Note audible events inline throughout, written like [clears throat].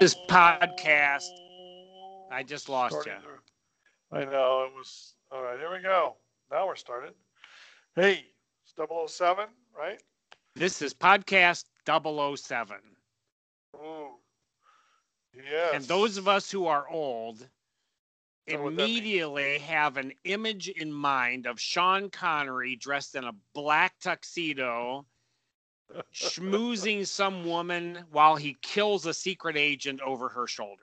this podcast. I just lost you. I know it was all right. Here we go. Now we're started. Hey, it's 007, right? This is podcast 007. Ooh. Yes. And those of us who are old Know what that means. immediately have an image in mind of Sean Connery dressed in a black tuxedo, schmoozing some woman while he kills a secret agent over her shoulder.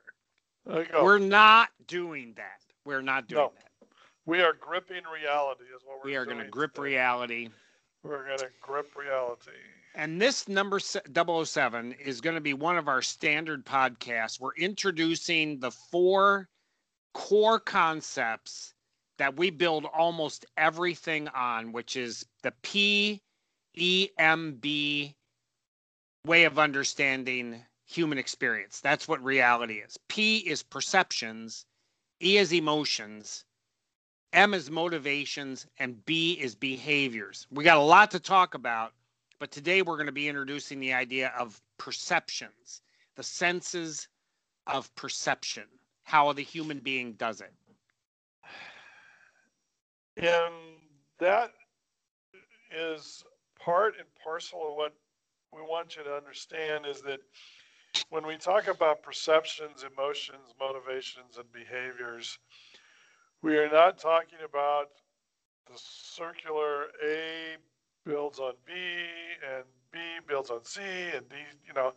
There you go. We're not doing that. We're not doing No. that. we are gripping reality, is what we're We are going to grip today. reality. We're going to grip reality. And this number 007 is going to be one of our standard podcasts. We're introducing the four core concepts that we build almost everything on, which is the PEMB way of understanding human experience. That's what reality is. P is perceptions, E is emotions, M is motivations, and B is behaviors. We got a lot to talk about, but today we're going to be introducing the idea of perceptions, the senses of perception, how the human being does it. And that is part and parcel of what we want you to understand is that when we talk about perceptions, emotions, motivations, and behaviors, we are not talking about the circular A builds on B and B builds on C and D, you know,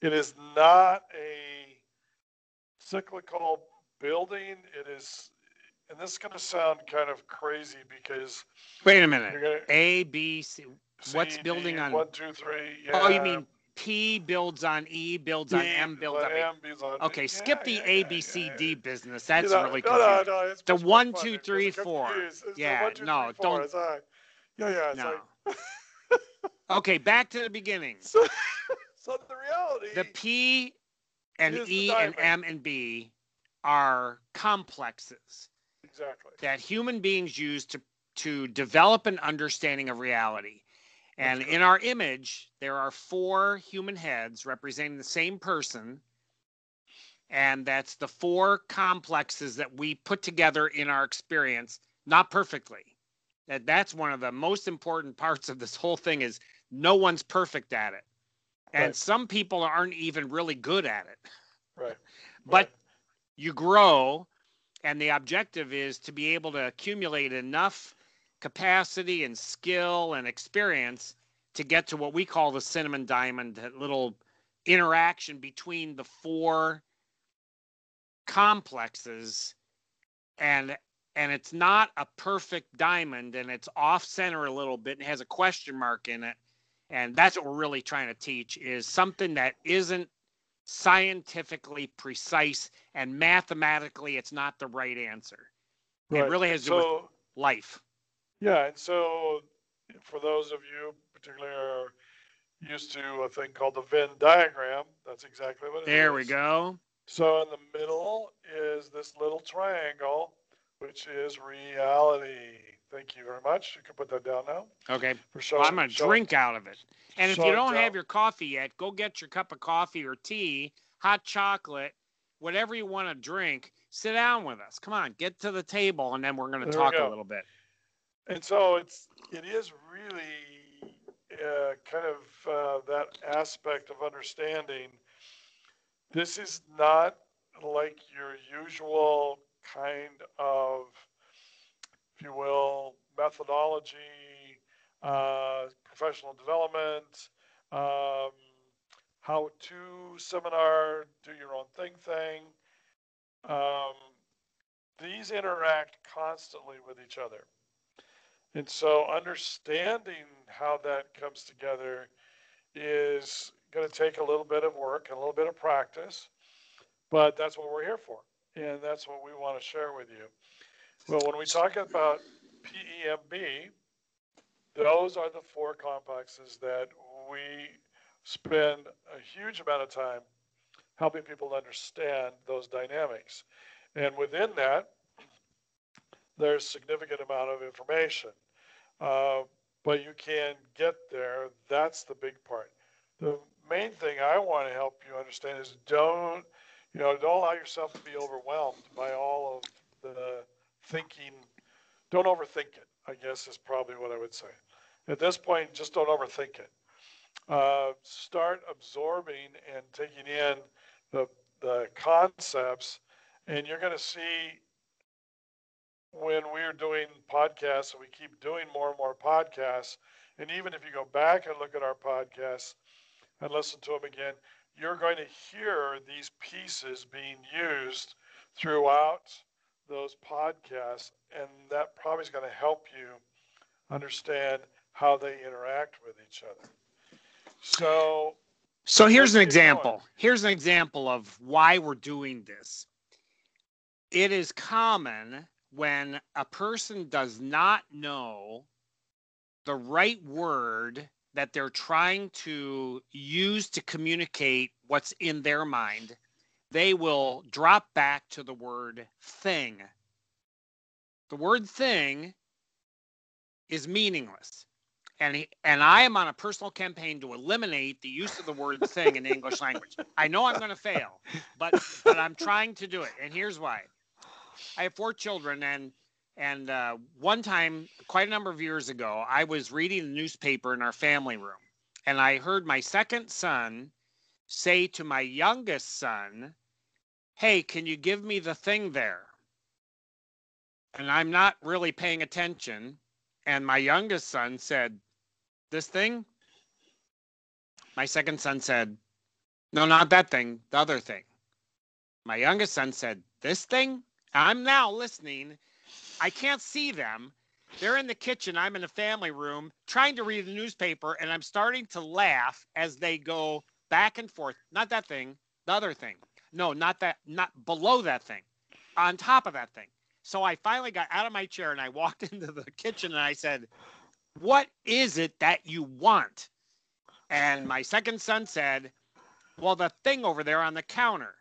it is not a cyclical building. It is, and this is going to sound kind of crazy because Wait a minute. to A, B, C. What's building D, on- One, two, three. Oh, you mean P builds on E, builds on D, M, builds on. M builds on Okay, yeah, skip the yeah, A, yeah, yeah, D business. That's really no, confusing. no, no, it's The one, two, three, four. the Yeah, one, two, no, four. don't- like, yeah, yeah. It's No. like, [laughs] Okay, back to the beginning. so, [laughs] so the reality. The P and E and. M and B are complexes exactly. that human beings use to to develop an understanding of reality. And in our image, there are four human heads representing the same person. And that's the four complexes that we put together in our experience, not perfectly. That that's one of the most important parts of this whole thing is no one's perfect at it. And Right. some people aren't even really good at it. Right. [laughs] But right. you grow and the objective is to be able to accumulate enough capacity and skill and experience to get to what we call the cinnamon diamond that little interaction between the four complexes. And and it's not a perfect diamond and it's off center a little bit and has a question mark in it. And that's what we're really trying to teach is something that isn't scientifically precise and mathematically it's not the right answer. Right. it really has to do with life yeah. And so, for those of you particularly are used to a thing called the Venn diagram, that's exactly what it is. there we go So in the middle is this little triangle, which is reality. Thank you very much. You can put that down now okay for showing. well, i'm gonna drink out of it and if you don't have your coffee yet go get your cup of coffee or tea hot chocolate whatever you want to drink sit down with us come on get to the table and then we're going to There talk a little bit And so it's it is really uh, kind of uh, that aspect of understanding. This is not like your usual kind of, if you will, methodology, uh, professional development, um, how to seminar, do your own thing thing. Um, these interact constantly with each other. And so understanding how that comes together is going to take a little bit of work and a little bit of practice, but that's what we're here for. And that's what we want to share with you. Well, when we talk about PEMB, those are the four complexes that we spend a huge amount of time helping people understand those dynamics. And within that, there's a significant amount of information. Uh, but you can get there. That's the big part. The main thing I want to help you understand is don't, you know, don't allow yourself to be overwhelmed by all of the thinking. Don't overthink it. I guess is probably what I would say. At this point, just don't overthink it. Uh, start absorbing and taking in the the concepts, and you're going to see when we're doing podcasts, and we keep doing more and more podcasts, and even if you go back and look at our podcasts and listen to them again, you're going to hear these pieces being used throughout those podcasts, and that probably is going to help you understand how they interact with each other. So, so here's an example. Going. Here's an example of why we're doing this. It is common when a person does not know the right word that they're trying to use to communicate what's in their mind, they will drop back to the word thing. The word thing is meaningless. And, he, and I am on a personal campaign to eliminate the use of the word thing in the English language. I know I'm going to fail, but, but I'm trying to do it. And here's why I have four children, and and uh, one time, quite a number of years ago, I was reading the newspaper in our family room, and I heard my second son say to my youngest son, Hey, can you give me the thing there? And I'm not really paying attention. And my youngest son said, This thing? My second son said, No, not that thing, the other thing. My youngest son said, This thing? I'm now listening I can't see them. They're in the kitchen. I'm in the family room trying to read the newspaper, and I'm starting to laugh as they go back and forth. Not that thing, the other thing. No, not that, not below that thing, on top of that thing. So I finally got out of my chair and I walked [laughs] into the kitchen and I said, What is it that you want? And my second son said, Well, the thing over there on the counter.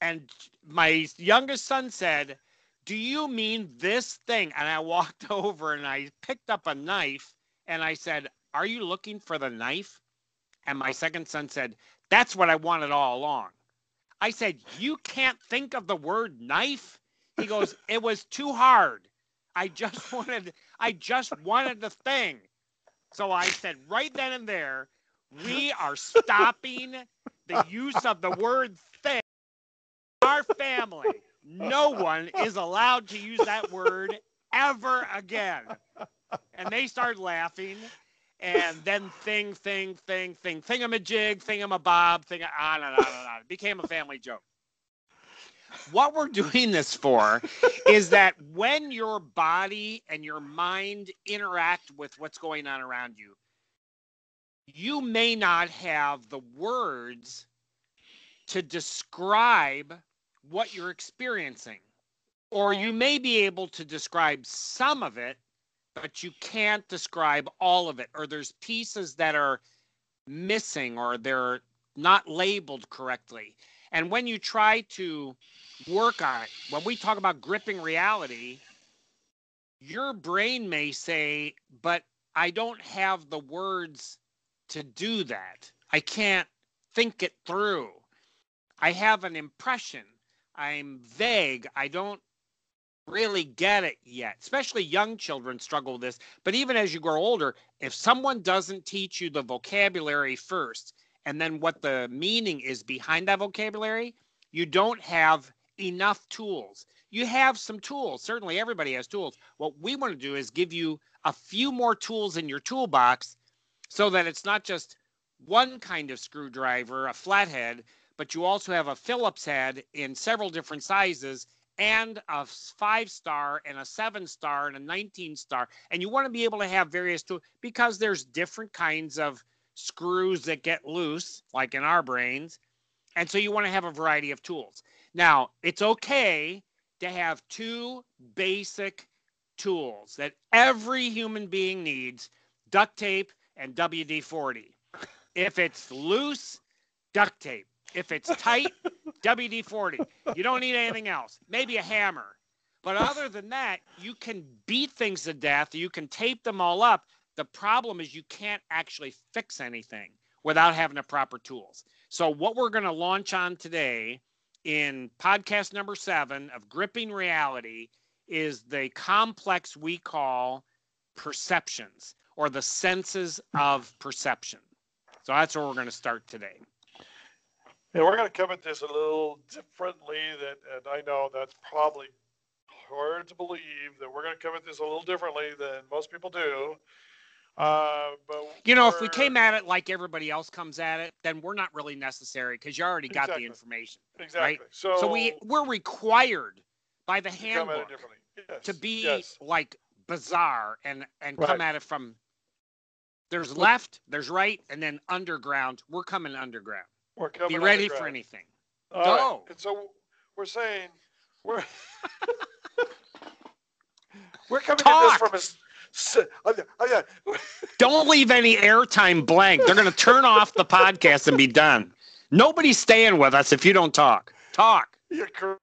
And my youngest son said, do you mean this thing? And I walked [laughs] over and I picked up a knife and I said, Are you looking for the knife? And my second son said, That's what I wanted all along. I said, You can't think of the word knife? He goes, [laughs] It was too hard. I just [laughs] wanted I just wanted the thing. So I said right then and there, we are stopping the use of the word. Our family no one is allowed to use that word ever again. And they started laughing. And then thing, thing, thing, thing, thingamajig, thingamabob, thing, on and on and on. It became a family joke. What we're doing this for is that when your body and your mind interact with what's going on around you, you may not have the words to describe what you're experiencing. Or you may be able to describe some of it, but you can't describe all of it. Or there's pieces that are missing or they're not labeled correctly. And when you try to work on it, when we talk about gripping reality, your brain may say, but I don't have the words to do that. I can't think it through. I have an impression. I'm vague. I don't really get it yet. Especially young children struggle with this. But even as you grow older, if someone doesn't teach you the vocabulary first and then what the meaning is behind that vocabulary, you don't have enough tools. You have some tools. Certainly, everybody has tools. What we want to do is give you a few more tools in your toolbox so that it's not just one kind of screwdriver, a flathead, but you also have a Phillips head in several different sizes and a five star and a seven star and a 19 star. And you want to be able to have various tools because there's different kinds of screws that get loose, like in our brains. And so you want to have a variety of tools. Now, it's okay to have two basic tools that every human being needs duct tape and WD 40. If it's loose, duct tape. If it's tight, WD 40. You don't need anything else. Maybe a hammer. But other than that, you can beat things to death. You can tape them all up. The problem is you can't actually fix anything. without having the proper tools. So, what we're going to launch on today in podcast number seven of Gripping Reality is the complex we call perceptions or the senses of perception. So, that's where we're going to start today. And we're going to come at this a little differently. That, and I know that's probably hard to believe that we're going to come at this a little differently than most people do. Uh, but You know, if we came at it like everybody else comes at it, then we're not really necessary because you already got Exactly. the information. exactly, so So we we're required by the to come at it handbook differently. Yes, to be yes. like bizarre and and come at it from there's left, there's right, and then underground. We're coming underground. We're coming Be ready for anything. All right, Go. And so we're saying we're [laughs] we're coming at this from a. oh, yeah, oh. [laughs] Don't leave any airtime blank. They're gonna turn off the podcast and be done. Nobody's staying with us if you don't talk. Talk. You're correct.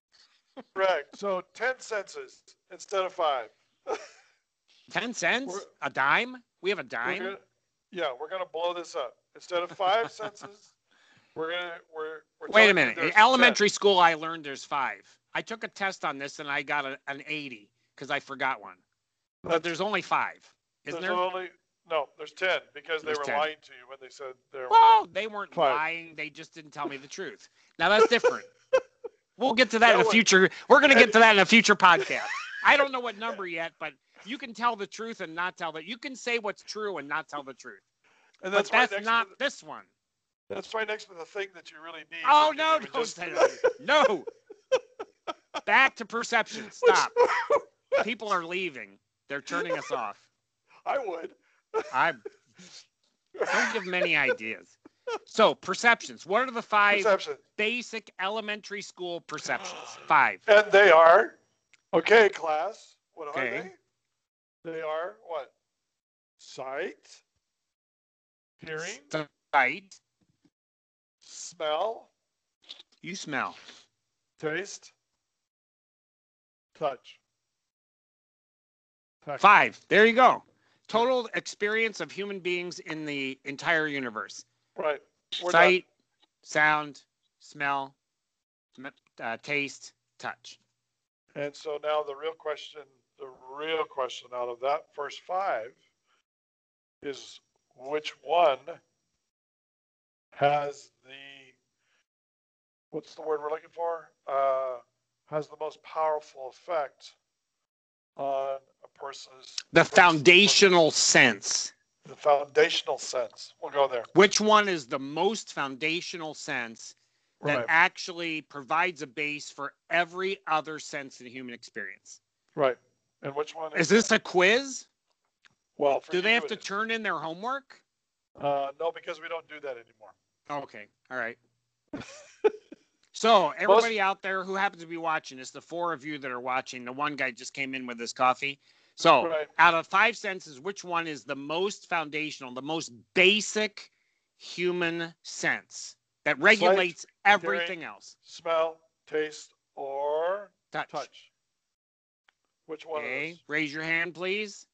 So ten senses instead of five. [laughs] Ten cents? We're- A dime? We have a We're dime? gonna, yeah, we're gonna blow this up. Instead of five senses, we're gonna we're. we're Wait a minute. In there's uh, elementary school, I learned there's five. I took a test on this and I got a, an 80 because I forgot one. 10. But there's only five, isn't there's there? only no. There's ten because they were 10. lying to you when they said there. were Well, they weren't Five. lying. They just didn't tell me the truth. Now that's different. [laughs] we'll get to that in That a future. We're going to get to that in a [laughs] future podcast. I don't know what number yet, but you can tell the truth and not tell that. You can say what's true and not tell the truth. and But that's right that's not to this one. That's right next to the thing that you really need. Oh no! Don't just- [laughs] No. Back to perception. Stop. [laughs] People are leaving. They're turning us off. I would. I [laughs] don't give many ideas. So perceptions. What are the five Perception. basic elementary school [gasps] perceptions? Five. And they are, okay, class. What are Okay. they? They are what? Sight, hearing, Sight. Smell, You smell. taste, touch. Touch. Five. There you go. Total experience of human beings in the entire universe. Right. We're Sight, sound, smell, uh, taste, touch. And so now the real question, the real question out of that first five is which one has the, what's the word we're looking for? Uh, has the most powerful effect on a person's The person's- foundational sense. the foundational sense. We'll go there. Which one is the most foundational sense that Right. actually provides a base for every other sense in the human experience? Right. And which one Is this a quiz? well? For Do they have to is. turn in their homework? Uh, no, because we don't do that anymore. Okay. All right. [laughs] So everybody out there who happens to be watching this, the four of you that are watching, the one guy just came in with his coffee. So Right. out of five senses, which one is the most foundational, the most basic human sense that regulates everything else? Smell, taste, or Touch. touch. Which one Okay. Raise your hand, please.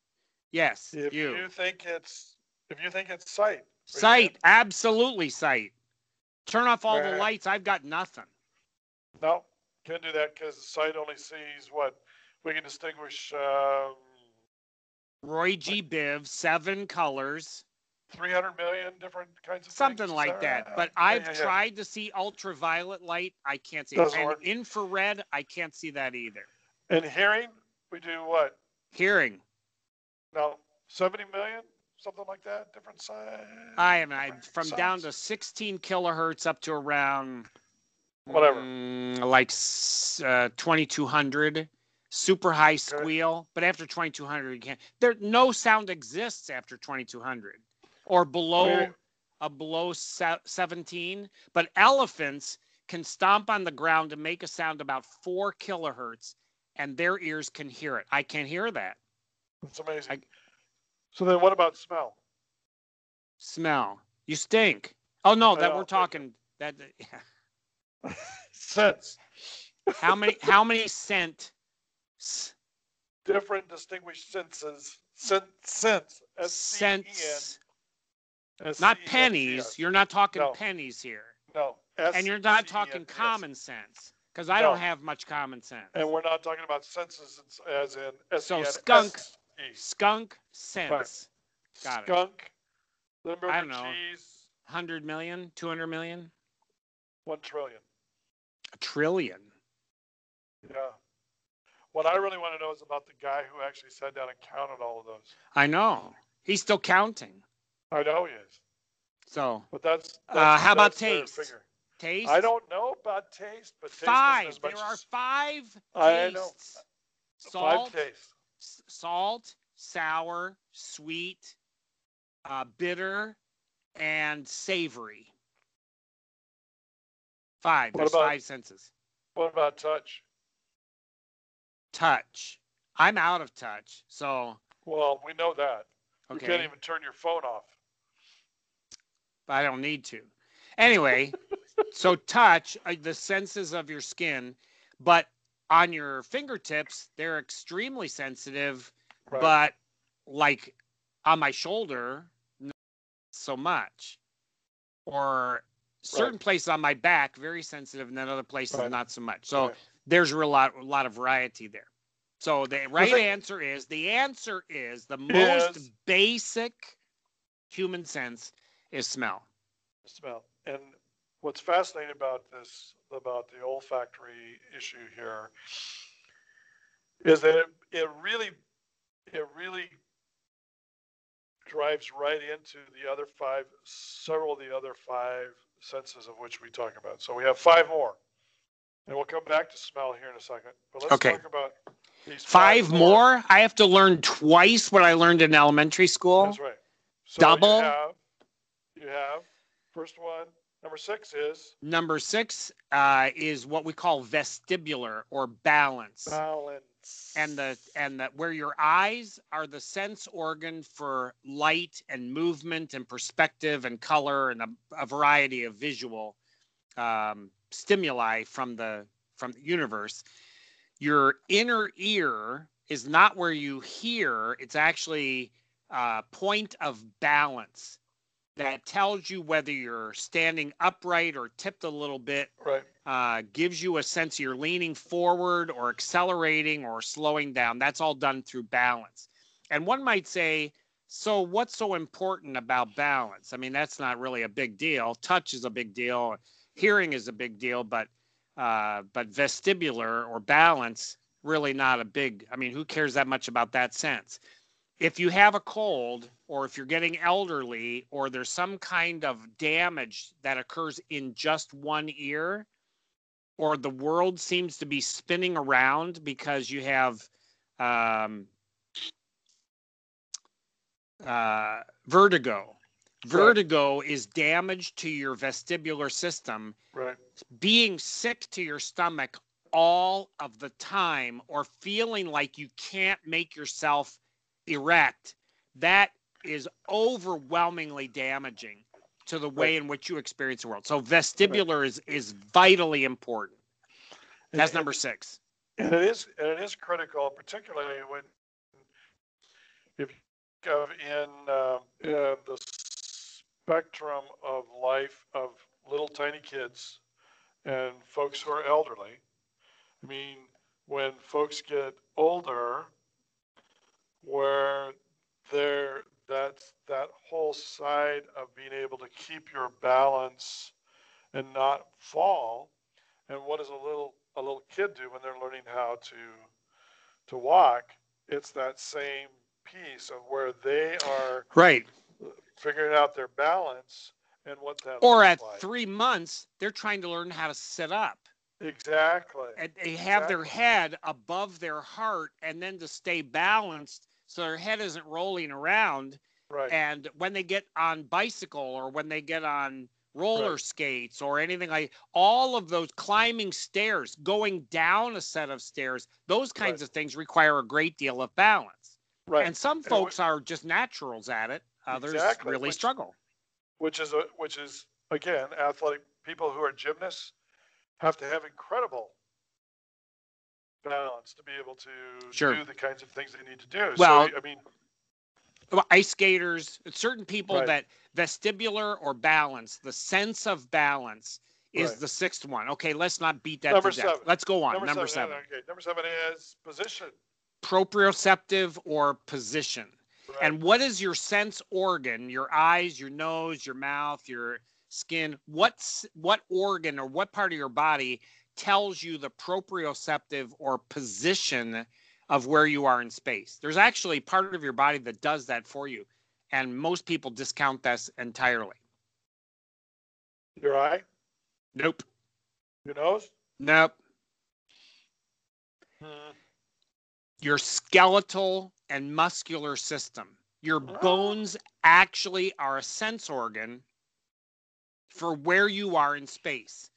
Yes, If you. you. think it's if you think it's sight. Sight, absolutely sight. Turn off all the lights. I've got nothing. No, can't do that because the sight only sees what we can distinguish. Um, Roy G. Biv, seven colors. 300 million different kinds of something things, like that. But Yeah, I've yeah, yeah. tried to see ultraviolet light. I can't see Doesn't it. And work. infrared, I can't see that either. And hearing, we do what? Hearing, No, 70 million, something like that. Different size. I am I from down to 16 kilohertz up to around Whatever. mm, like uh, 2200. Super high squeal, but after 2200 you can't. There no sound exists after 2200 or below Wait. a below se- 17. But elephants can stomp on the ground and make a sound about four kilohertz, and their ears can hear it. I can't hear that. That's amazing. I- so then, what about smell? Smell. You stink. Oh no, that we're talking that. [laughs] Sense. How many? How many scent? s- Different distinguished senses. Sen- sense. S-C-E-N. Sense. not pennies. You're not talking No. pennies here. No. And you're not talking common sense because I No. don't have much common sense. And we're not talking about senses as in S E So skunk. Skunk sense. Got it. Skunk. Limburger I don't know. cheese. 100 million, 200 million, One trillion. A trillion. Yeah. What I really want to know is about the guy who actually sat down and counted all of those. I know. He's still counting. I know he is, So, but that's. Uh, how about that's their taste? taste. I don't know about taste, but taste Five. There are five I know. tastes. Five Salt, tastes. salt, sour, sweet, uh, bitter, and savory. Five. What There's about- five senses. What about touch? Touch. I'm out of touch. So, Well, we know that. You can't even turn your phone off. but I don't need to. Anyway, [laughs] so touch, uh, the senses of your skin, but on your fingertips, they're extremely sensitive, Right. but like on my shoulder, not so much. Or certain places on my back, very sensitive, and then other places, Right. not so much. So Right. there's a lot, a lot of variety there. So the right thing- answer is the answer is the most Is- basic human sense is smell. smell. And what's fascinating about this, about the olfactory issue here, is that it, it really, it really drives right into the other five, several of the other five senses of which we talk about. So we have five more. And we'll come back to smell here in a second. But let's Okay. talk about these Five more? I have to learn twice what I learned in elementary school. That's right. So Double? You have, you have first one. Number six is Number six uh, is what we call vestibular or balance. balance. And the and the where your eyes are the sense organ for light and movement and perspective and color and a, a variety of visual um, stimuli from the from the universe. Your inner ear is not where you hear. It's actually a point of balance that tells you whether you're standing upright or tipped a little bit right. uh, gives you a sense you're leaning forward or accelerating or slowing down. That's all done through balance. And one might say, so what's so important about balance? I mean, that's not really a big deal. Touch is a big deal. Hearing is a big deal, but uh, but vestibular or balance really not a big. I mean, who cares that much about that sense? If you have a cold, or if you're getting elderly, or there's some kind of damage that occurs in just one ear, or the world seems to be spinning around because you have um, uh, vertigo. Vertigo is damage to your vestibular system, Right. being sick to your stomach all of the time, or feeling like you can't make yourself erect. That is overwhelmingly damaging to the way in which you experience the world. So vestibular is is vitally important. That's And- number six. And it is, and it is critical, particularly when, if you go in uh, uh, the spectrum of life of little tiny kids and folks who are elderly. I mean, when folks get older, where they're that's that whole side of being able to keep your balance and not fall. And what does a little a little kid do when they're learning how to to walk? It's that same piece of where they are Right. figuring out their balance and what that Or at like. three months, they're trying to learn how to sit up. Exactly. And they have their head above their heart and then to stay balanced so their head isn't rolling around. Right. And when they get on bicycle or when they get on roller Right. skates or anything like all of those climbing stairs, going down a set of stairs, those kinds Right. of things require a great deal of balance. right. And some And folks are just naturals at it. Others Exactly, really which- struggle. which is a, which is again athletic people who are gymnasts have to have incredible balance to be able to Sure. do the kinds of things they need to do. Well- so, I mean, ice skaters, certain people Right. that vestibular or balance, the sense of balance is Right. the sixth one. Okay, let's not beat that Number to death. seven. Let's go on. Number, Number, seven. seven. Okay. Number seven is position. Proprioceptive or position. Right. And what is your sense organ? Your eyes, your nose, your mouth, your skin. What's what organ or what part of your body tells you the proprioceptive or position of where you are in space? There's actually part of your body that does that for you. And most people discount this entirely. Your eye, Nope. your nose. Nope. Hmm. Your skeletal and muscular system. Your Oh. bones actually are a sense organ for where you are in space.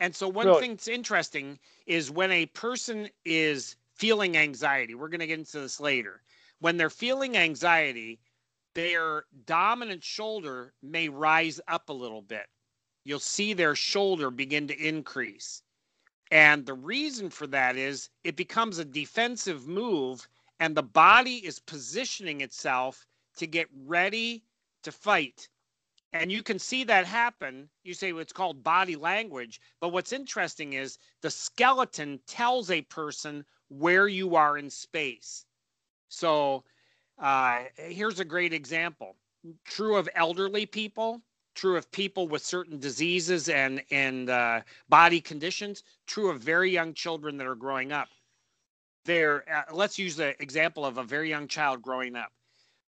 And so, one Really? thing that's interesting is when a person is feeling anxiety, we're going to get into this later. When they're feeling anxiety, their dominant shoulder may rise up a little bit. You'll see their shoulder begin to increase. And the reason for that is it becomes a defensive move, and the body is positioning itself to get ready to fight. And you can see that happen. You say it's called body language. But what's interesting is the skeleton tells a person where you are in space. So uh, here's a great example true of elderly people, true of people with certain diseases and, and uh, body conditions, true of very young children that are growing up. There, uh, let's use the example of a very young child growing up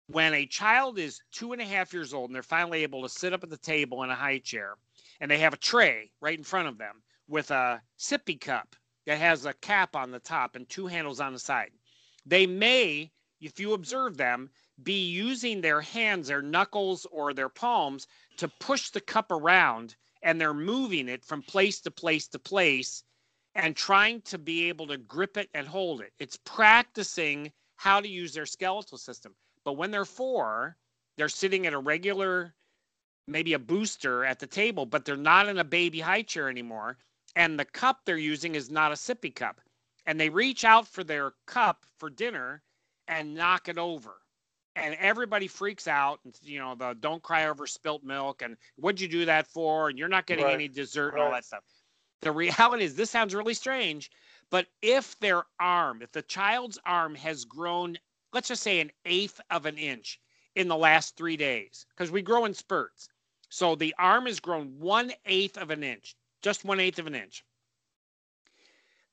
when a child is two and a half years old and they're finally able to sit up at the table in a high chair and they have a tray right in front of them with a sippy cup that has a cap on the top and two handles on the side. They may, if you observe them, be using their hands, their knuckles, or their palms to push the cup around and they're moving it from place to place to place and trying to be able to grip it and hold it. It's practicing how to use their skeletal system. But when they're four, they're sitting at a regular, maybe a booster at the table, but they're not in a baby high chair anymore. And the cup they're using is not a sippy cup. And they reach out for their cup for dinner and knock it over. And everybody freaks out. And, you know, the don't cry over spilt milk. And what'd you do that for? And you're not getting Right, any dessert and all that stuff. The reality is, this sounds really strange, but if their arm, if the child's arm has grown let's just say an eighth of an inch in the last three days because we grow in spurts. So the arm has grown one eighth of an inch, just one eighth of an inch.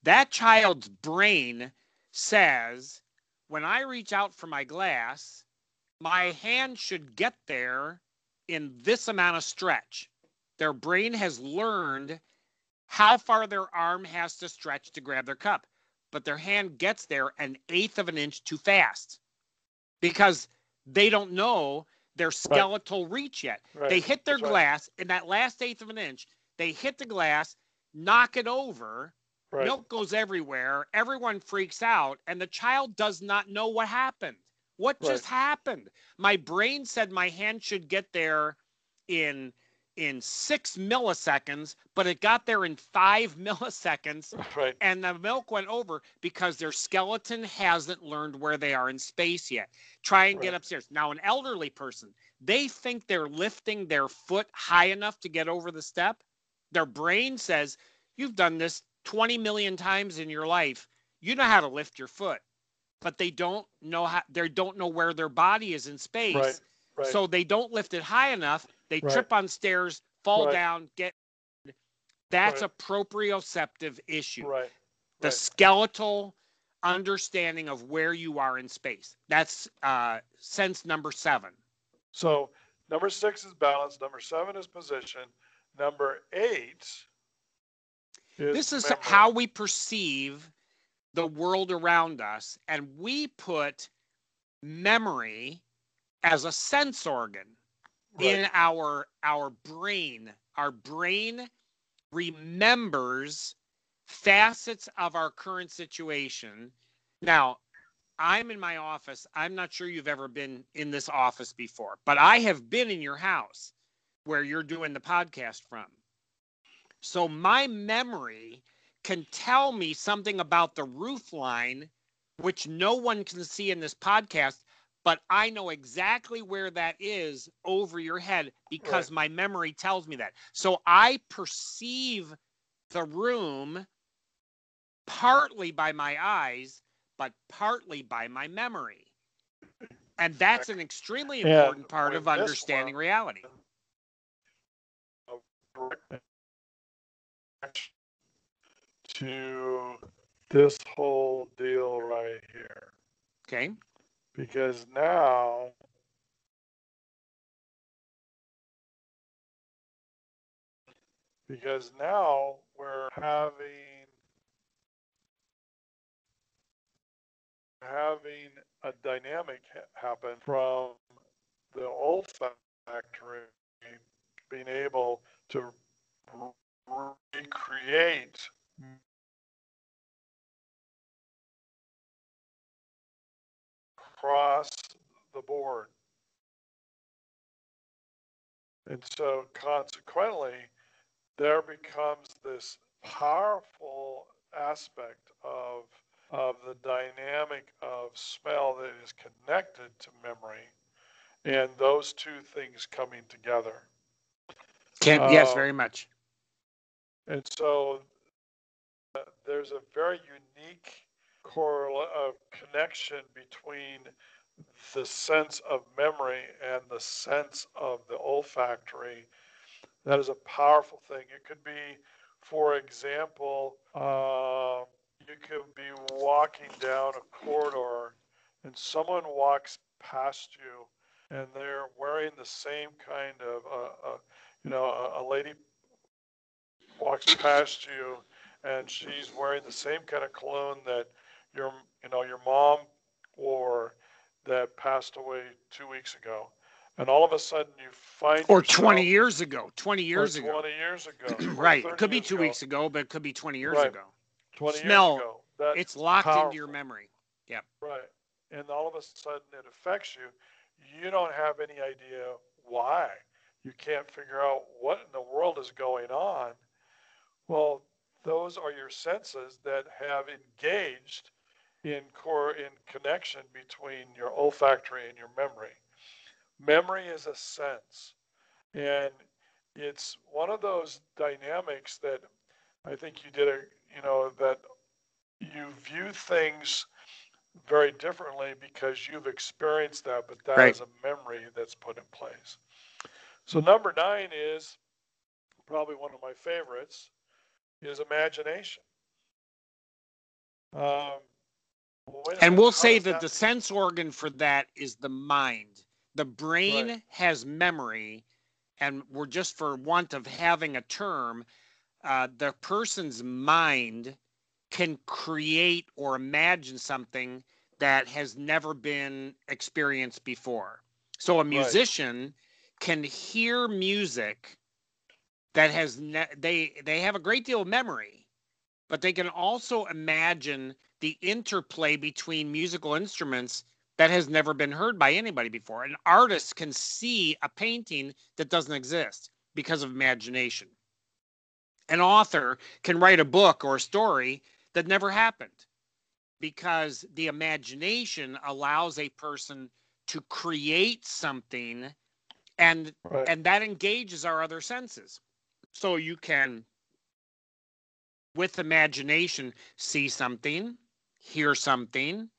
That child's brain says, when I reach out for my glass, my hand should get there in this amount of stretch. Their brain has learned how far their arm has to stretch to grab their cup but their hand gets there an eighth of an inch too fast because they don't know their skeletal reach yet. Right. They hit their That's right. glass in that last eighth of an inch, they hit the glass, knock it over, Right. milk goes everywhere, everyone freaks out, and the child does not know what happened. What Right. just happened? My brain said my hand should get there in in six milliseconds, but it got there in five [laughs] milliseconds Right. and the milk went over because their skeleton hasn't learned where they are in space yet. Try and get upstairs. Now, an elderly person, they think they're lifting their foot high enough to get over the step. Their brain says, You've done this 20 million times in your life. You know how to lift your foot. But they don't know how they don't know where their body is in space. Right. Right. So they don't lift it high enough. They Right. trip on stairs, fall Right. down, get that's Right. a proprioceptive issue right. the skeletal understanding of where you are in space. That's uh, sense number seven. So number six is balance. Number seven is position. Number eight is This is memory. how we perceive the world around us, and we put memory as a sense organ Right. in our our brain. Our brain remembers facets of our current situation. Now, I'm in my office. I'm not sure you've ever been in this office before, but I have been in your house where you're doing the podcast from. So my memory can tell me something about the roof line, which no one can see in this podcast, but I know exactly where that is over your head because my memory tells me that. So I perceive the room partly by my eyes, but partly by my memory. And that's an extremely important part of understanding one- reality. to this whole deal right here. Okay. Because now because now we're having having a dynamic ha- happen from the olfactory being able to re- recreate across the board. And so consequently, there becomes this powerful aspect of, of the dynamic of smell that is connected to memory and those two things coming together. Can yes, Uh, very much. And so uh, there's a very unique correla- uh, connection between the sense of memory and the sense of the olfactory. That is a powerful thing. It could be, for example, uh, you could be walking down a corridor and someone walks past you and they're wearing the same kind of, uh, uh, you know, a, a lady walks past you and she's wearing the same kind of cologne that your you know your mom or that passed away two weeks ago and all of a sudden you find Or yourself- 20 years ago. 20 or years ago. 20 years ago [clears throat] right. It could be two ago, weeks ago, but it could be 20 years Right. ago. 20 Smell, years ago that, It's locked into your memory. memory. right and all of a sudden it affects you you don't have any idea why you can't figure out what in the world is going on well those are your senses that have engaged in core in connection between your olfactory and your memory memory is a sense and it's one of those dynamics that i think you did a you know that you view things very differently because you've experienced that, but that is Right. a memory that's put in place. So number nine is probably one of my favorites is imagination. Um, well, And we'll say does that the sense organ for that is the mind. The brain Right. has memory, and we're just for want of having a term, uh, the person's mind can create or imagine something that has never been experienced before. So a musician can hear music that has ne- they they have a great deal of memory, but they can also imagine the interplay between musical instruments that has never been heard by anybody before. An artist can see a painting that doesn't exist because of imagination. An author can write a book or a story that never happened because the imagination allows a person to create something and Right. and that engages our other senses so you can with imagination see something hear something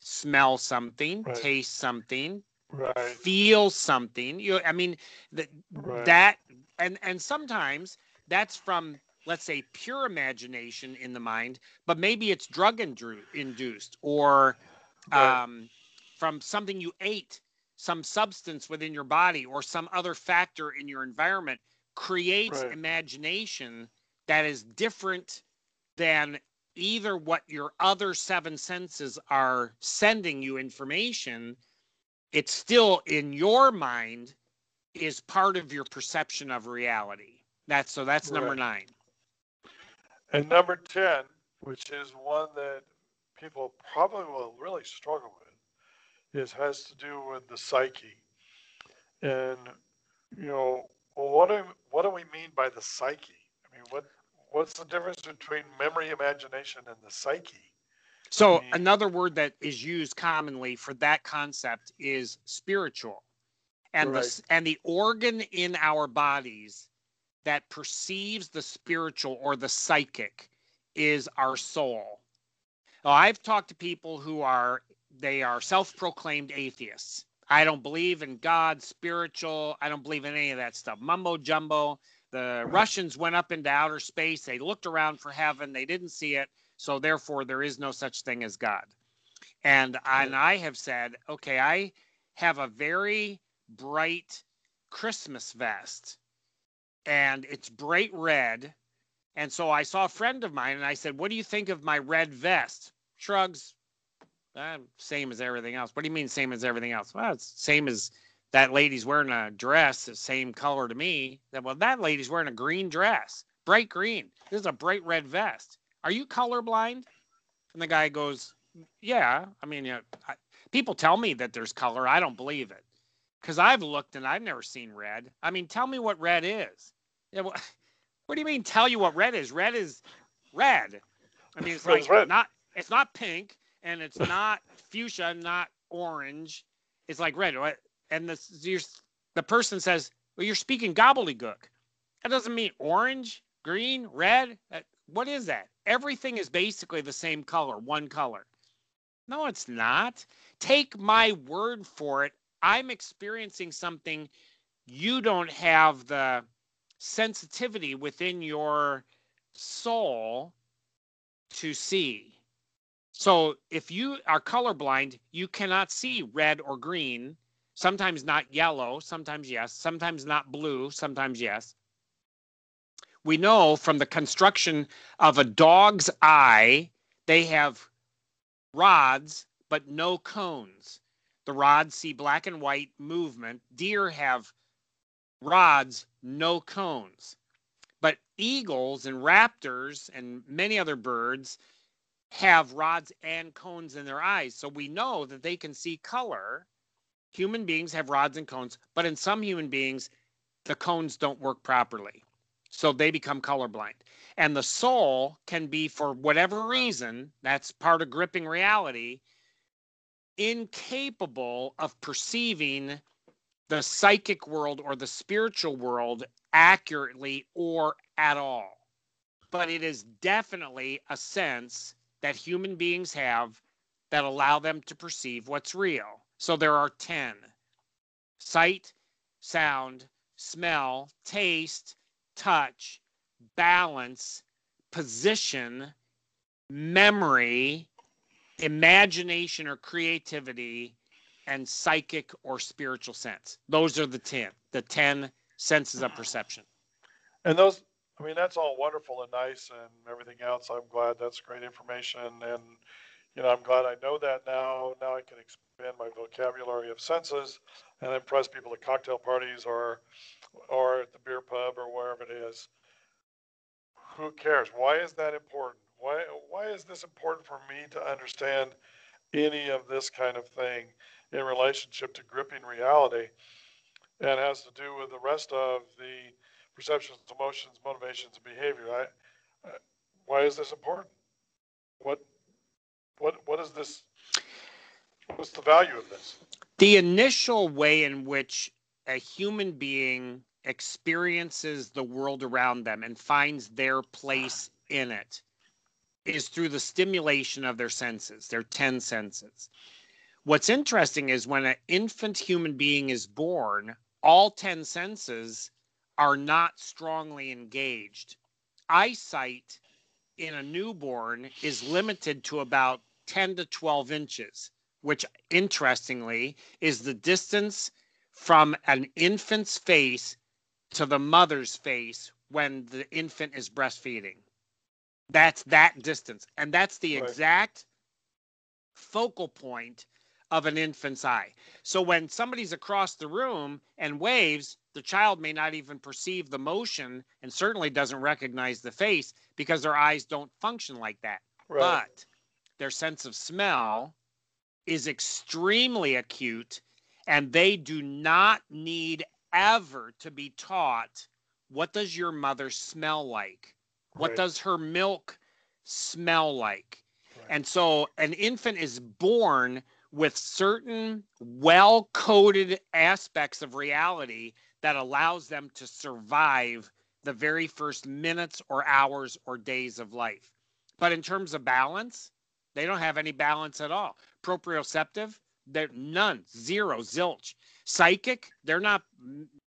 smell something Right. taste something right, feel something you i mean that Right. that and and sometimes that's from let's say pure imagination in the mind but maybe it's drug indru- induced or um, from something you ate some substance within your body or some other factor in your environment creates imagination that is different than either what your other seven senses are sending you information it's still in your mind is part of your perception of reality that's so that's number Right. nine And number 10, which is one that people probably will really struggle with, is has to do with the psyche. And, you know, well, what do, what do we mean by the psyche? I mean, what, what's the difference between memory, imagination, and the psyche? So Mhm. another word that is used commonly for that concept is spiritual. And the Right. s and the organ in our bodies that perceives the spiritual or the psychic is our soul. Now, I've talked to people who are they are self-proclaimed atheists. I don't believe in God, spiritual. I don't believe in any of that stuff. Mumbo jumbo. The Russians went up into outer space. They looked around for heaven. They didn't see it. So therefore, there is no such thing as God. And and I have said, okay, I have a very bright Christmas vest, and it's bright red. And so I saw a friend of mine, and I said, "What do you think of my red vest?" Shrugs. Uh, same as everything else. What do you mean same as everything else? Well, it's same as that lady's wearing a dress, the same color to me. That well, that lady's wearing a green dress, bright green. This is a bright red vest. Are you colorblind? And the guy goes, Yeah. I mean, you know, I, people tell me that there's color. I don't believe it because I've looked and I've never seen red. I mean, tell me what red is. Yeah, well, [laughs] what do you mean? Tell you what red is? Red is red. I mean, it's Red is like red. not. It's not pink, and it's not fuchsia, not orange. It's like red. And the the person says, "Well, you're speaking gobbledygook." That doesn't mean orange, green, red. What is that? Everything is basically the same color, one color. No, it's not. Take my word for it. I'm experiencing something you don't have the sensitivity within your soul to see. So if you are colorblind, you cannot see red or green, sometimes not yellow, sometimes yes, sometimes not blue, sometimes yes. We know from the construction of a dog's eye, they have rods but no cones. The rods see black and white movement. Deer have rods, no cones. But eagles and raptors and many other birds have rods and cones in their eyes. So we know that they can see color. Human beings have rods and cones, but in some human beings, the cones don't work properly. So they become colorblind. And the soul can be, for whatever reason, that's part of gripping reality, incapable of perceiving the psychic world or the spiritual world accurately or at all. But it is definitely a sense that human beings have that allow them to perceive what's real. So there are 10 sight, sound, smell, taste, touch, balance, position, memory, imagination or creativity, and psychic or spiritual sense. Those are the 10, the 10 senses of perception. And those, I mean, that's all wonderful and nice and everything else. I'm glad that's great information. And, you know, I'm glad I know that now. Now I can expand my vocabulary of senses and impress people at cocktail parties or, or at the beer pub or wherever it is. Who cares? Why is that important? Why, why is this important for me to understand any of this kind of thing in relationship to gripping reality? And has to do with the rest of the perceptions, emotions, motivations, and behavior. I, uh, why is this important? What, what, what is this? What's the value of this? The initial way in which a human being experiences the world around them and finds their place in it is through the stimulation of their senses, their 10 senses. What's interesting is when an infant human being is born, all 10 senses are not strongly engaged. Eyesight in a newborn is limited to about 10 to 12 inches, which interestingly is the distance from an infant's face to the mother's face when the infant is breastfeeding. That's that distance. And that's the Right. exact focal point of an infant's eye. So when somebody's across the room and waves, the child may not even perceive the motion and certainly doesn't recognize the face because their eyes don't function like that. Right. But their sense of smell is extremely acute and they do not need ever to be taught what does your mother smell like? What Right. does her milk smell like? Right. And so an infant is born with certain well coded aspects of reality that allows them to survive the very first minutes or hours or days of life. But in terms of balance, they don't have any balance at all. Proprioceptive, they're none, zero, zilch. Psychic, they're not.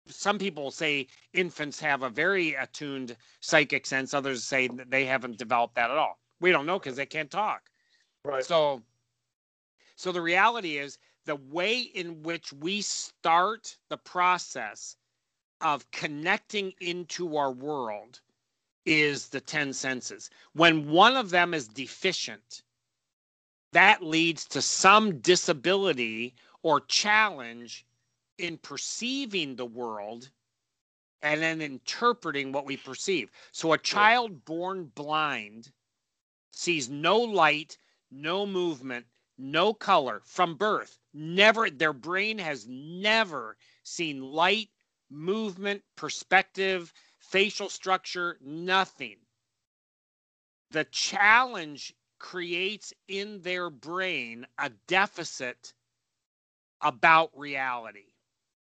Some people say infants have a very attuned psychic sense. Others say that they haven't developed that at all. We don't know because they can't talk. Right. So, so the reality is the way in which we start the process of connecting into our world is the 10 senses. When one of them is deficient, that leads to some disability or challenge in perceiving the world and then interpreting what we perceive. So a child born blind sees no light, no movement, no color from birth. Never, their brain has never seen light, movement, perspective, facial structure, nothing. The challenge creates in their brain a deficit about reality.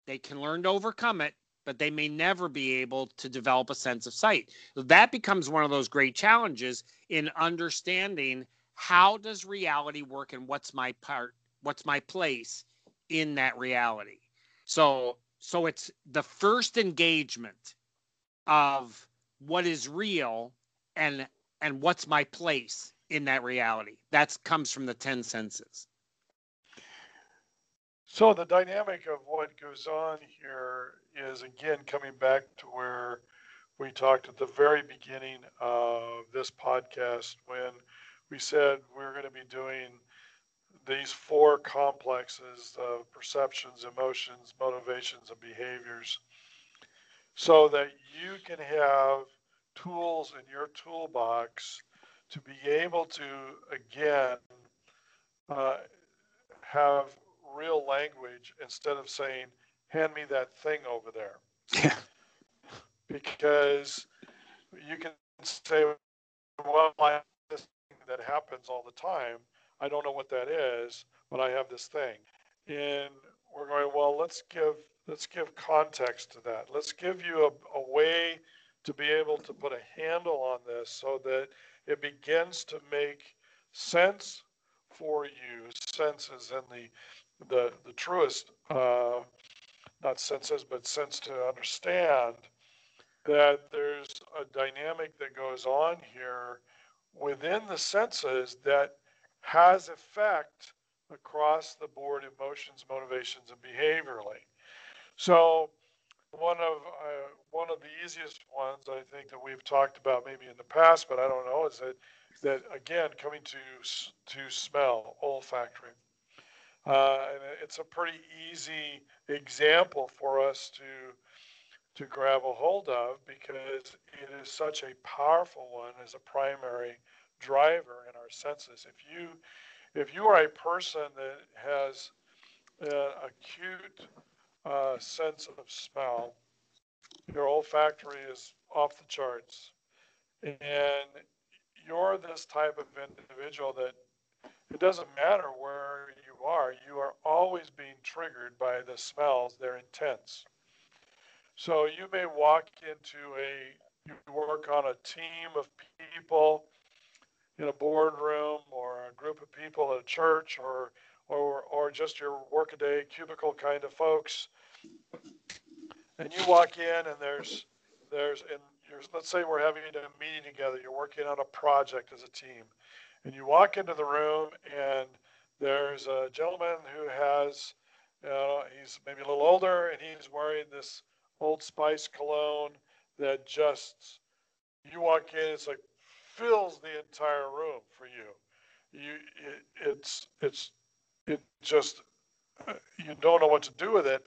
They can learn to overcome it, but they may never be able to develop a sense of sight. That becomes one of those great challenges in understanding how does reality work and what's my part, what's my place in that reality. So so it's the first engagement of what is real and and what's my place in that reality. That comes from the 10 senses. So the dynamic of what goes on here is again coming back to where we talked at the very beginning of this podcast when we said we we're going to be doing these four complexes of perceptions, emotions, motivations, and behaviors so that you can have tools in your toolbox to be able to, again, uh, have real language instead of saying, hand me that thing over there. Yeah. Because you can say, well, my, this thing that happens all the time. I don't know what that is, but I have this thing. And we're going, well, let's give let's give context to that. Let's give you a, a way to be able to put a handle on this so that it begins to make sense for you. Sense is in the the the truest, uh, not senses, but sense to understand that there's a dynamic that goes on here within the senses that has effect across the board emotions, motivations, and behaviorally. So one of uh, one of the easiest ones I think that we've talked about maybe in the past, but I don't know, is that that again coming to to smell olfactory. Uh, it's a pretty easy example for us to to grab a hold of because it is such a powerful one as a primary driver in our senses. If you if you are a person that has an acute uh, sense of smell, your olfactory is off the charts, and you're this type of individual that it doesn't matter where you are, you are always being triggered by the smells. They're intense. So you may walk into a, you work on a team of people in a boardroom or a group of people at a church or or or just your workaday cubicle kind of folks. And you walk in and there's there's and you're, let's say we're having a meeting together you're working on a project as a team. And you walk into the room and there's a gentleman who has uh, he's maybe a little older and he's wearing this old spice cologne that just you walk in it's like fills the entire room for you. You, it, it's, it's, it just, uh, you don't know what to do with it.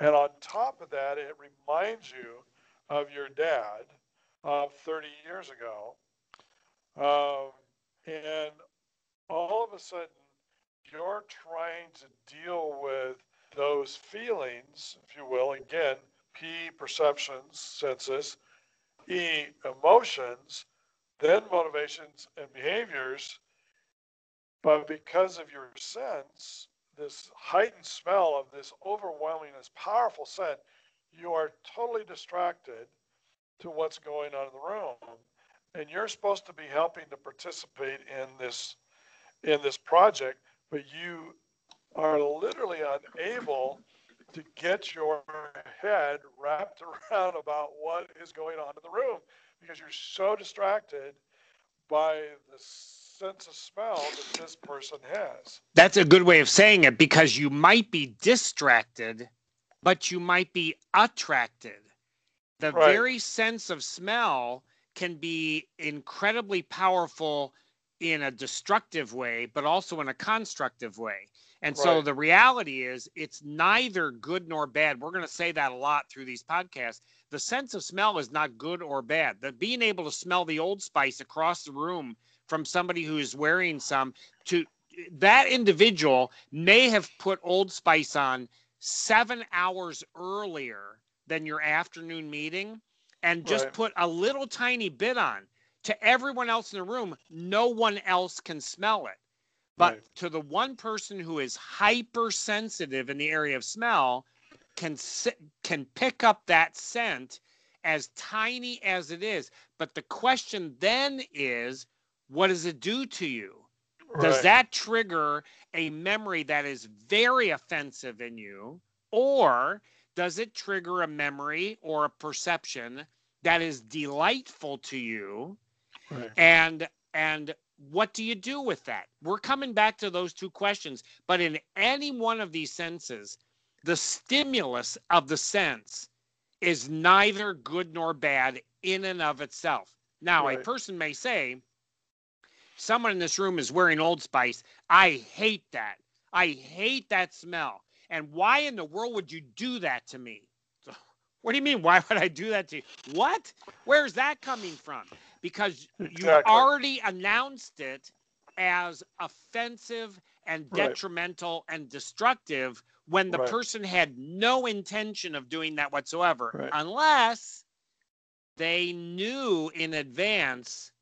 And on top of that, it reminds you of your dad of 30 years ago. Um, and all of a sudden, you're trying to deal with those feelings, if you will, again, P, perceptions, senses, E, emotions, then motivations and behaviors, But because of your sense, this heightened smell of this overwhelming, this powerful scent, you are totally distracted to what's going on in the room. And you're supposed to be helping to participate in this in this project, but you are literally unable to get your head wrapped [laughs] around about what is going on in the room because you're so distracted by the sense of smell that this person has. That's a good way of saying it because you might be distracted, but you might be attracted. The Right. very sense of smell can be incredibly powerful in a destructive way, but also in a constructive way. And so the reality is, it's neither good nor bad. We're going to say that a lot through these podcasts. The sense of smell is not good or bad. The being able to smell the old spice across the room from somebody who is wearing some to that individual may have put Old Spice on seven hours earlier than your afternoon meeting and just Right. put a little tiny bit on. To everyone else in the room, no one else can smell it. But Right. to the one person who is hypersensitive in the area of smell, can can pick up that scent as tiny as it is. But the question then is, what does it do to you? Does that trigger a memory that is very offensive in you? Or does it trigger a memory or a perception that is delightful to you? Right. And and what do you do with that? We're coming back to those two questions, but in any one of these senses, the stimulus of the sense is neither good nor bad in and of itself. Now, a person may say, someone in this room is wearing Old Spice. I hate that. I hate that smell. And why in the world would you do that to me? [laughs] What do you mean? Why would I do that to you? What? Where's that coming from? Because you Exactly. already announced it as offensive and Right. detrimental and destructive when the Right. person had no intention of doing that whatsoever, Right. unless they knew in advance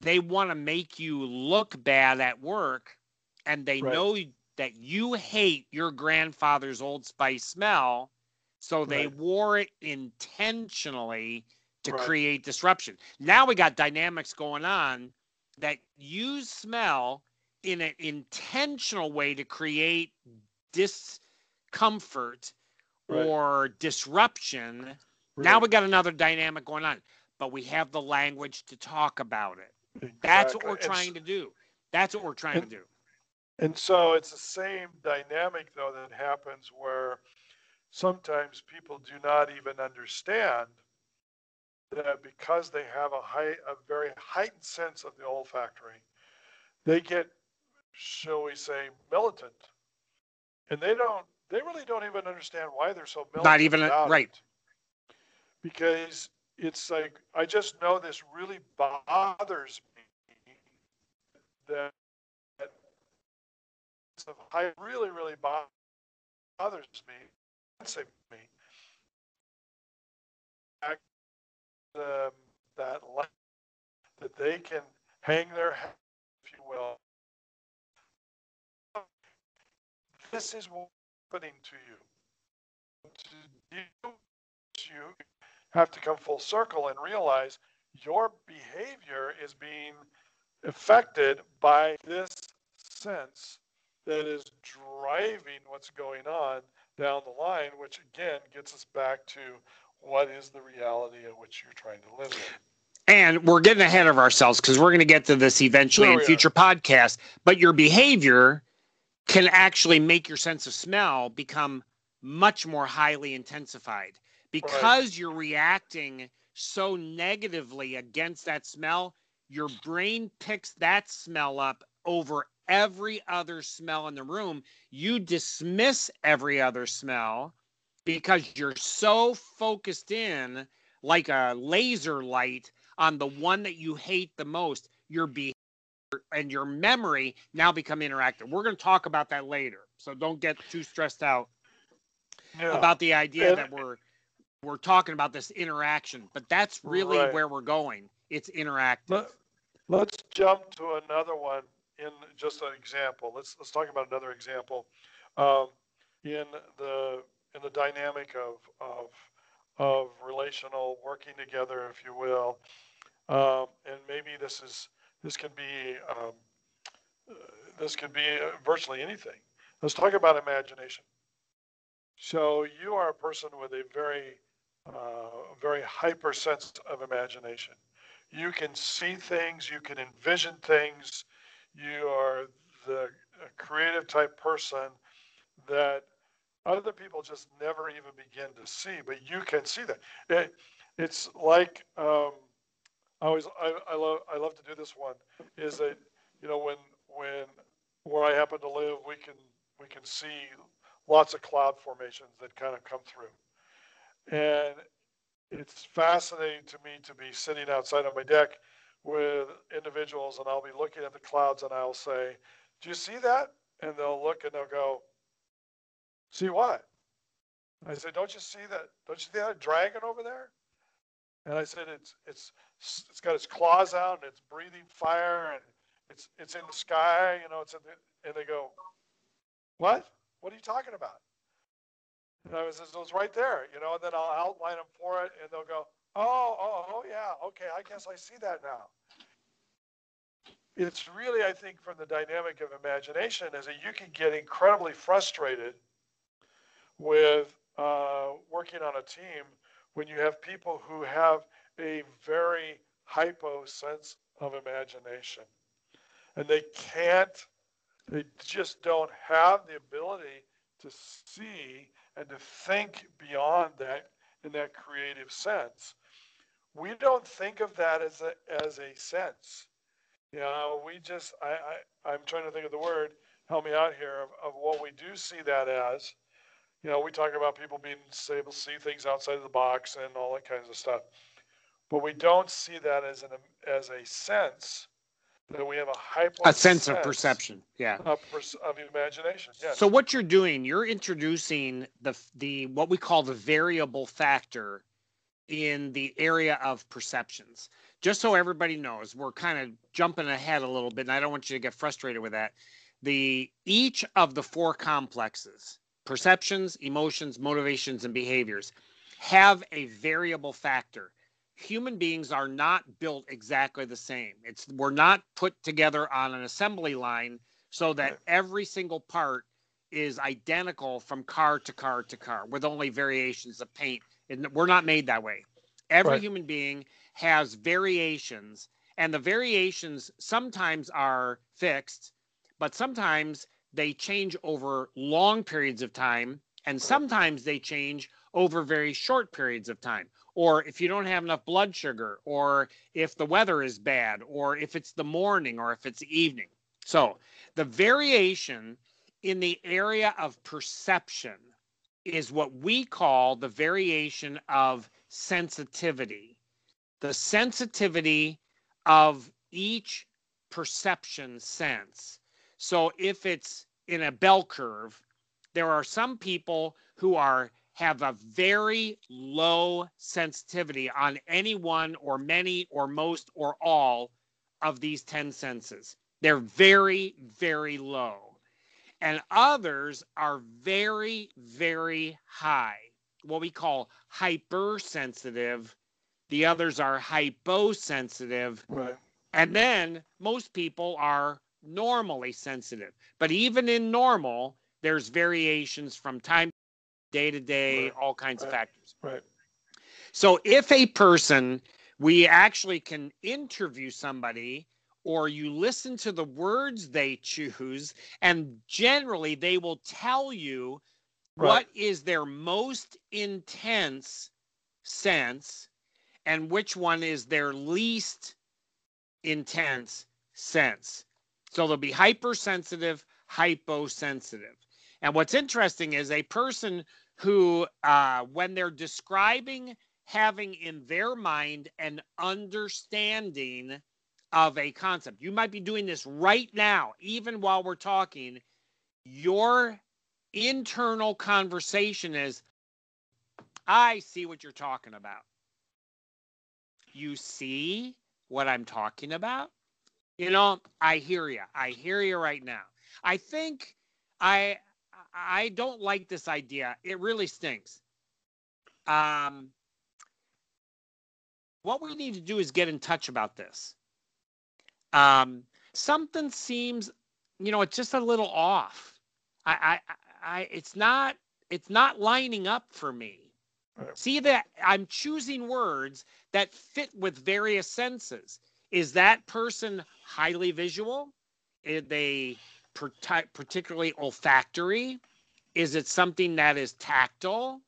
they want to make you look bad at work and they Right. know that you hate your grandfather's old spice smell so they Right. wore it intentionally to Right. create disruption now we got dynamics going on that use smell in an intentional way to create discomfort Right. or disruption now we got another dynamic going on, but we have the language to talk about it. That's what we're And trying to do. That's what we're trying to do. And so it's the same dynamic, though, that happens where sometimes people do not even understand that because they have a high, a very heightened sense of the olfactory, they get, shall we say, militant, and they don't, they really don't even understand why they're so militant. Not even a- right. it. Because it's like I just know this really bothers me that of high really really bothers me me that that they can hang their hat if you will. This is what's happening to you you have to come full circle and realize your behavior is being affected by this sense that is driving what's going on down the line, which again gets us back to what is the reality at which you're trying to live in. And we're getting ahead of ourselves because we're going to get to this eventually Sure in future podcasts. But your behavior can actually make your sense of smell become much more highly intensified because you're reacting so negatively against that smell. Your brain picks that smell up over every other smell in the room. You dismiss every other smell because you're so focused in like a laser light on the one that you hate the most. Your behavior and your memory now become interactive. We're going to talk about that later. So don't get too stressed out Yeah. about the idea And- that we're we're talking about this interaction, but that's really Right. where we're going. It's interactive. Let, let's jump to another one in just an example. Let's let's talk about another example. Um, in the in the dynamic of of of relational working together, if you will, um, and maybe this is this can be um, uh, this could be uh, virtually anything. Let's talk about imagination. So you are a person with a very uh, very hyper sense of imagination. You can see things, you can envision things. You are the creative type person that other people just never even begin to see, but you can see that. It, it's like um, I always I, I love I love to do this one is that you know when when where I happen to live we can we can see lots of cloud formations that kind of come through, and it's fascinating to me to be sitting outside on my deck with individuals and I'll be looking at the clouds and I'll say, Do you see that? And they'll look and they'll go, See what? I said, Don't you see that? Don't you see that dragon over there? And I said, It's it's it's got its claws out and it's breathing fire and it's it's in the sky, you know, it's in the, and they go, What? What are you talking about? And I was, it was right there, you know, and then I'll outline them for it and they'll go, oh, oh, oh, yeah, okay, I guess I see that now. It's really, I think, from the dynamic of imagination, is that you can get incredibly frustrated with uh, working on a team when you have people who have a very hypo sense of imagination. And they can't, they just don't have the ability to see and to think beyond that in that creative sense. We don't think of that as a as a sense. You know, we just I, I I'm trying to think of the word, help me out here, of, of what we do see that as. You know, we talk about people being able to see things outside of the box and all that kinds of stuff. But we don't see that as an as a sense that we have a hypo a sense, of perception yeah of, of imagination yes. so what you're doing you're introducing the the what we call the variable factor in the area of perceptions just so everybody knows we're kind of jumping ahead a little bit and i don't want you to get frustrated with that the each of the four complexes perceptions emotions motivations and behaviors have a variable factor human beings are not built exactly the same. It's we're not put together on an assembly line so that every single part is identical from car to car to car with only variations of paint. And we're not made that way. Every right. human being has variations and the variations sometimes are fixed, but sometimes they change over long periods of time and sometimes they change over very short periods of time or if you don't have enough blood sugar, or if the weather is bad, or if it's the morning, or if it's evening. So the variation in the area of perception is what we call the variation of sensitivity. The sensitivity of each perception sense. So if it's in a bell curve, there are some people who are have a very low sensitivity on any one or many or most or all of these 10 senses. They're very, very low. And others are very, very high, what we call hypersensitive. The others are hyposensitive. Right. And then most people are normally sensitive. But even in normal, there's variations from time day to day, all kinds right. of factors. Right. So if a person, we actually can interview somebody or you listen to the words they choose, and generally they will tell you right. what is their most intense sense and which one is their least intense sense. So they'll be hypersensitive, hyposensitive. And what's interesting is a person who, uh, when they're describing having in their mind an understanding of a concept, you might be doing this right now, even while we're talking. Your internal conversation is, I see what you're talking about. You see what I'm talking about? You know, I hear you. I hear you right now. I think I I don't like this idea. It really stinks. Um, what we need to do is get in touch about this. Um, something seems, you know, it's just a little off. I, I, I, it's not, it's not lining up for me. See that I'm choosing words that fit with various senses. Is that person highly visual? Are they particularly olfactory? Is it something that is tactile?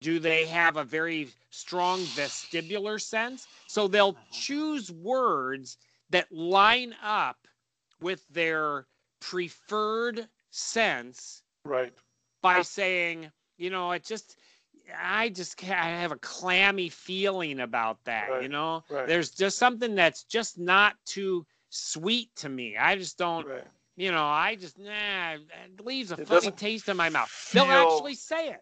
Do they have a very strong vestibular sense? So they'll uh-huh. choose words that line up with their preferred sense Right. by saying, you know, it just, I just can't, I have a clammy feeling about that, you know? right. There's just something that's just not too sweet to me. I just don't, Right. you know, I just, nah, it leaves a It funny taste in my mouth. They'll actually say it.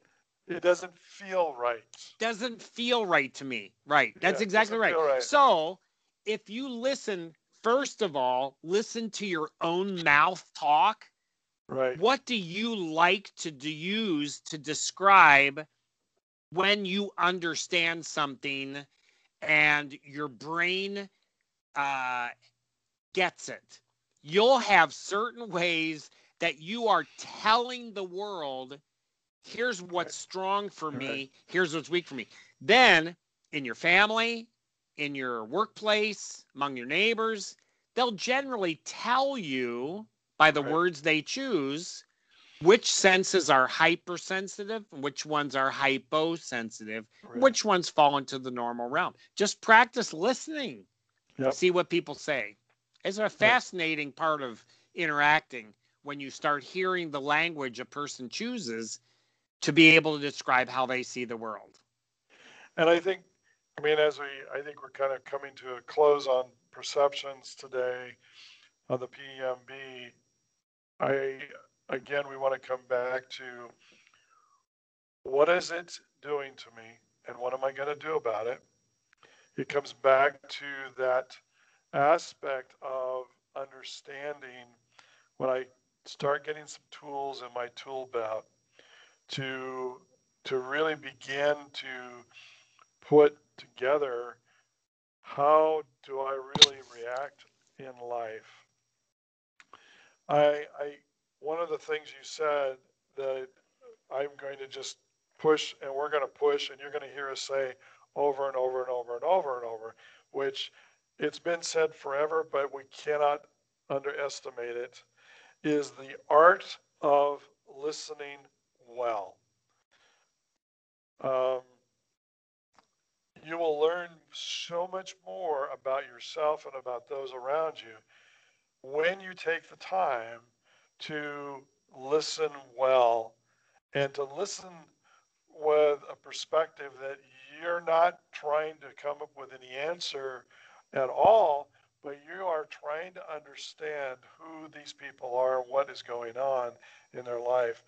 It doesn't feel right. Doesn't feel right to me. Right. That's Yeah, exactly right. right. So if you listen, first of all, listen to your own mouth talk. Right. What do you like to do, use to describe when you understand something and your brain uh, gets it? You'll have certain ways that you are telling the world here's what's strong for me, here's what's weak for me. Then in your family, in your workplace, among your neighbors, they'll generally tell you by the Right. words they choose which senses are hypersensitive and which ones are hyposensitive, Right. which ones fall into the normal realm. Just practice listening. Yep. See what people say. It's a fascinating part of interacting when you start hearing the language a person chooses to be able to describe how they see the world. And I think, I mean, as we, I think we're kind of coming to a close on perceptions today on the PEMB. I, again, we want to come back to what is it doing to me and what am I going to do about it? It comes back to that aspect of understanding when I start getting some tools in my tool belt to to really begin to put together how do I really react in life. I I one of the things you said that I'm going to just push and we're going to push and you're going to hear us say over and over and over and over and over, which it's been said forever, but we cannot underestimate it, is the art of listening well. Um, you will learn so much more about yourself and about those around you when you take the time to listen well and to listen with a perspective that you're not trying to come up with any answer at all, but you are trying to understand who these people are, what is going on in their life.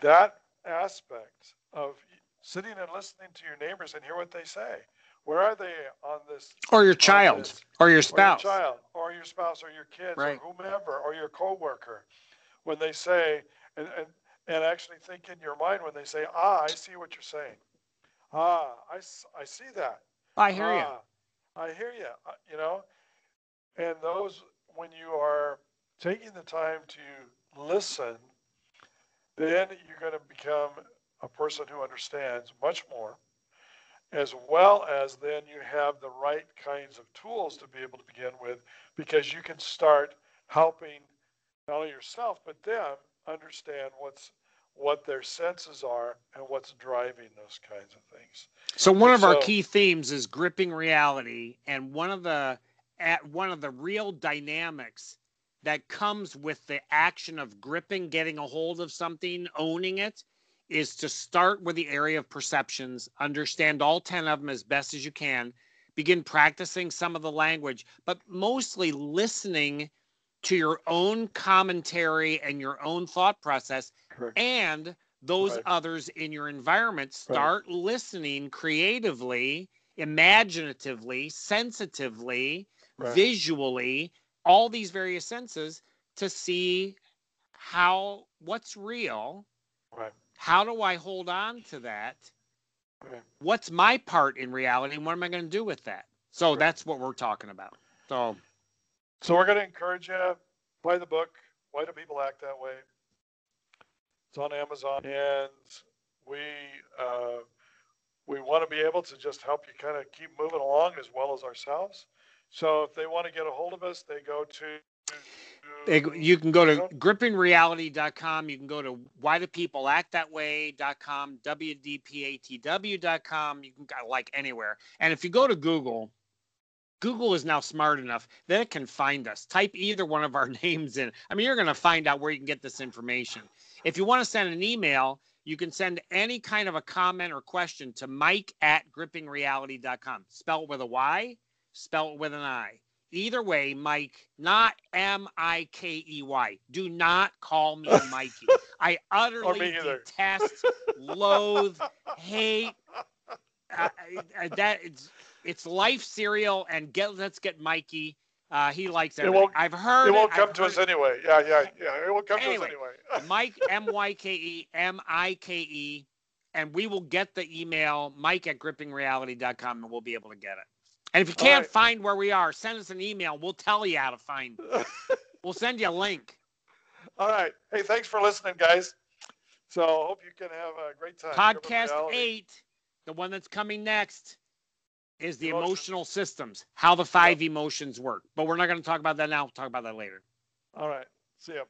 That aspect of sitting and listening to your neighbors and hear what they say. Where are they on this? Or your child, this? or your spouse, Or your child, or your spouse, or your kids, Right. or whomever, or your coworker, when they say, and, and and actually think in your mind when they say, ah, I see what you're saying. Ah, I, I see that. I hear you. Ah, I hear you. uh, You know, and those when you are taking the time to listen, then you're going to become a person who understands much more, as well as then you have the right kinds of tools to be able to begin with, because you can start helping not only yourself but them understand what's what their senses are and what's driving those kinds of things. So one of our key themes is gripping reality, and one of the at one of the real dynamics that comes with the action of gripping, getting a hold of something, owning it, is to start with the area of perceptions, understand all 10 of them as best as you can, begin practicing some of the language, but mostly listening to your own commentary and your own thought process Correct. and those Right. others in your environment Right. start listening creatively, imaginatively, sensitively, Right. visually, all these various senses to see how what's real. Right. How do I hold on to that? Okay. What's my part in reality? And what am I going to do with that? So Right. that's what we're talking about. So So we're going to encourage you buy the book. Why do people act that way? It's on Amazon, and we uh, we want to be able to just help you kind of keep moving along as well as ourselves. So if they want to get a hold of us, they go to. You can go to grippingreality.com. You can go to whydopeopleactthatway.com, wdpatw.com. You can like anywhere. And if you go to Google, Google is now smart enough that it can find us. Type either one of our [laughs] names in. I mean, you're going to find out where you can get this information. If you want to send an email, you can send any kind of a comment or question to mike at grippingreality.com. Spell it with a Y, spell it with an I. Either way, Mike, not M I K E Y. Do not call me [laughs] Mikey. I utterly me detest, [laughs] loathe, hate. Uh, uh, that it's it's life cereal and get let's get Mikey. Uh, he likes It won't- I've heard It won't I've come to us heard- anyway. Yeah, yeah, yeah. It won't come Anyway. to us anyway. [laughs] Mike M Y K E M I K E, and we will get the email Mike at grippingreality.com and we'll be able to get it. And if you can't right. find where we are, send us an email. We'll tell you how to find. [laughs] We'll send you a link. All right. Hey, thanks for listening, guys. So I hope you can have a great time. Podcast eight, the one that's coming next, is the Emotions. emotional systems, how the five emotions work. But we're not going to talk about that now. We'll talk about that later. All right. See ya.